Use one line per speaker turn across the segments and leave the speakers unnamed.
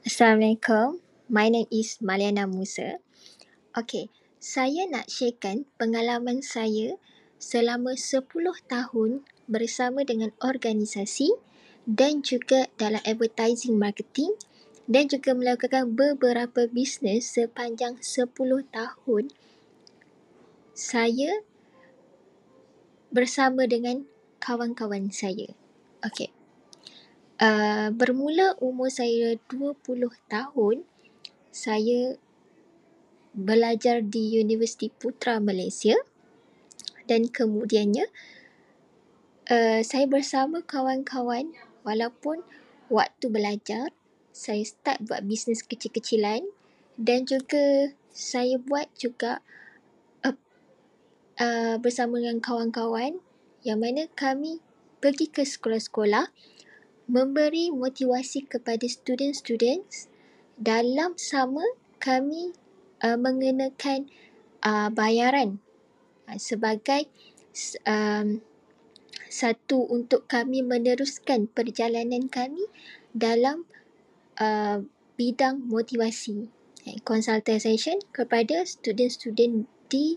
Assalamualaikum. My name is Maliana Musa. Okay, saya nak sharekan pengalaman saya selama 10 tahun bersama dengan organisasi dan juga dalam advertising marketing dan juga melakukan beberapa bisnes sepanjang 10 tahun saya bersama dengan kawan-kawan saya. Okay. Uh, bermula umur saya 20 tahun, saya belajar di Universiti Putra Malaysia. Dan kemudiannya uh, saya bersama kawan-kawan walaupun waktu belajar saya start buat bisnes kecil-kecilan dan juga saya buat juga uh, uh, bersama dengan kawan-kawan yang mana kami pergi ke sekolah-sekolah memberi motivasi kepada student-student dalam sama kami uh, mengenakan uh, bayaran uh, sebagai um, satu untuk kami meneruskan perjalanan kami dalam uh, bidang motivasi consultation kepada student-student di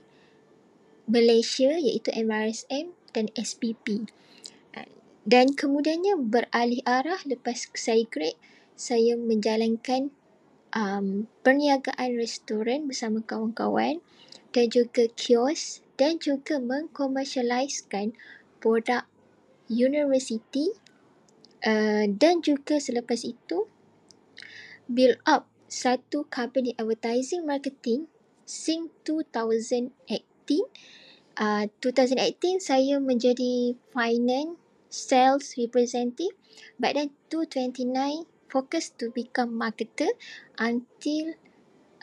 Malaysia iaitu MRSM dan SPP. Dan kemudiannya beralih arah lepas saya grad, saya menjalankan um, perniagaan restoran bersama kawan-kawan dan juga kios dan juga mengkomersialiskan produk universiti uh, dan juga selepas itu build up satu company advertising marketing since 2018. Uh, 2018 saya menjadi finance sales representative but then 229 focus to become marketer until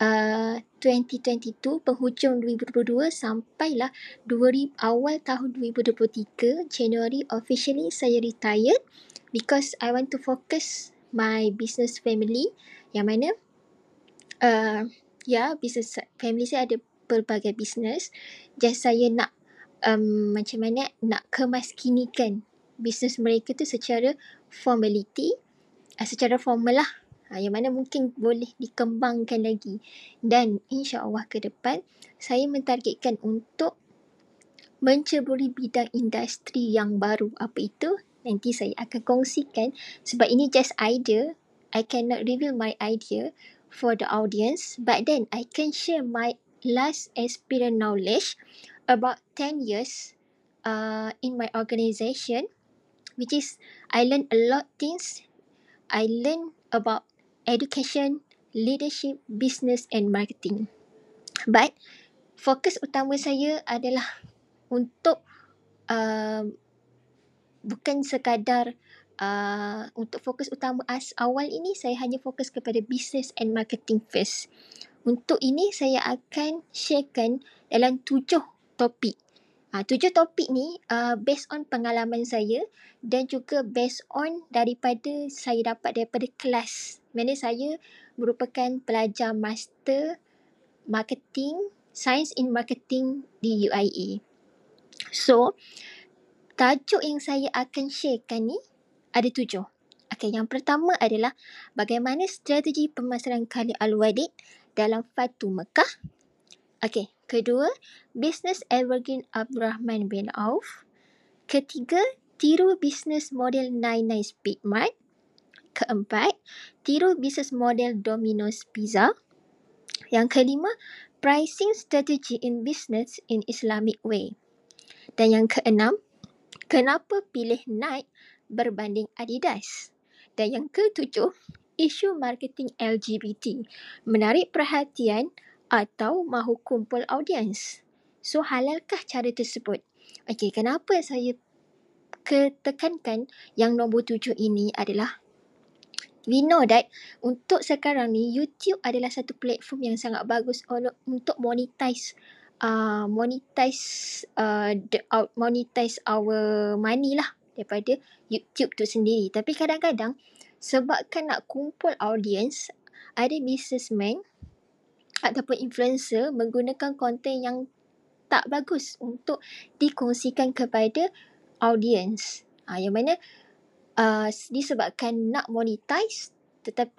uh, 2022 penghujung 2022 sampailah 2000 awal tahun 2023 January officially saya retired because I want to focus my business family yang mana uh, ya yeah, business family saya ada pelbagai business. Just saya nak um, macam mana nak kemaskinikan bisnes mereka tu secara formality, uh, secara formal lah. Uh, yang mana mungkin boleh dikembangkan lagi. Dan insya-Allah ke depan saya mentargetkan untuk menceburi bidang industri yang baru. Apa itu? Nanti saya akan kongsikan sebab ini just idea. I cannot reveal my idea for the audience but then I can share my last experience knowledge about 10 years uh, in my organisation which is I learn a lot things. I learn about education, leadership, business and marketing. But fokus utama saya adalah untuk uh, bukan sekadar uh, untuk fokus utama as awal ini saya hanya fokus kepada business and marketing first. Untuk ini saya akan sharekan dalam tujuh topik Uh, tujuh topik ni uh, based on pengalaman saya dan juga based on daripada saya dapat daripada kelas. Mana saya merupakan pelajar master marketing, science in marketing di UIA. So, tajuk yang saya akan sharekan ni ada tujuh. Okay, yang pertama adalah bagaimana strategi pemasaran Khalid Al-Wadid dalam Fatu Mekah. Okay, Kedua, bisnes Evergreen Abdurrahman bin Auf. Ketiga, tiru bisnes model 99 Speedmart. Keempat, tiru bisnes model Domino's Pizza. Yang kelima, pricing strategy in business in Islamic way. Dan yang keenam, kenapa pilih Nike berbanding Adidas? Dan yang ketujuh, isu marketing LGBT menarik perhatian atau mahu kumpul audiens. So halalkah cara tersebut? Okey, kenapa saya ketekankan yang nombor tujuh ini adalah we know that untuk sekarang ni YouTube adalah satu platform yang sangat bagus untuk monetize uh, monetize uh, the out monetize our money lah daripada YouTube tu sendiri. Tapi kadang-kadang sebabkan nak kumpul audience ada businessman ataupun influencer menggunakan konten yang tak bagus untuk dikongsikan kepada audience. Ha, yang mana uh, disebabkan nak monetize tetapi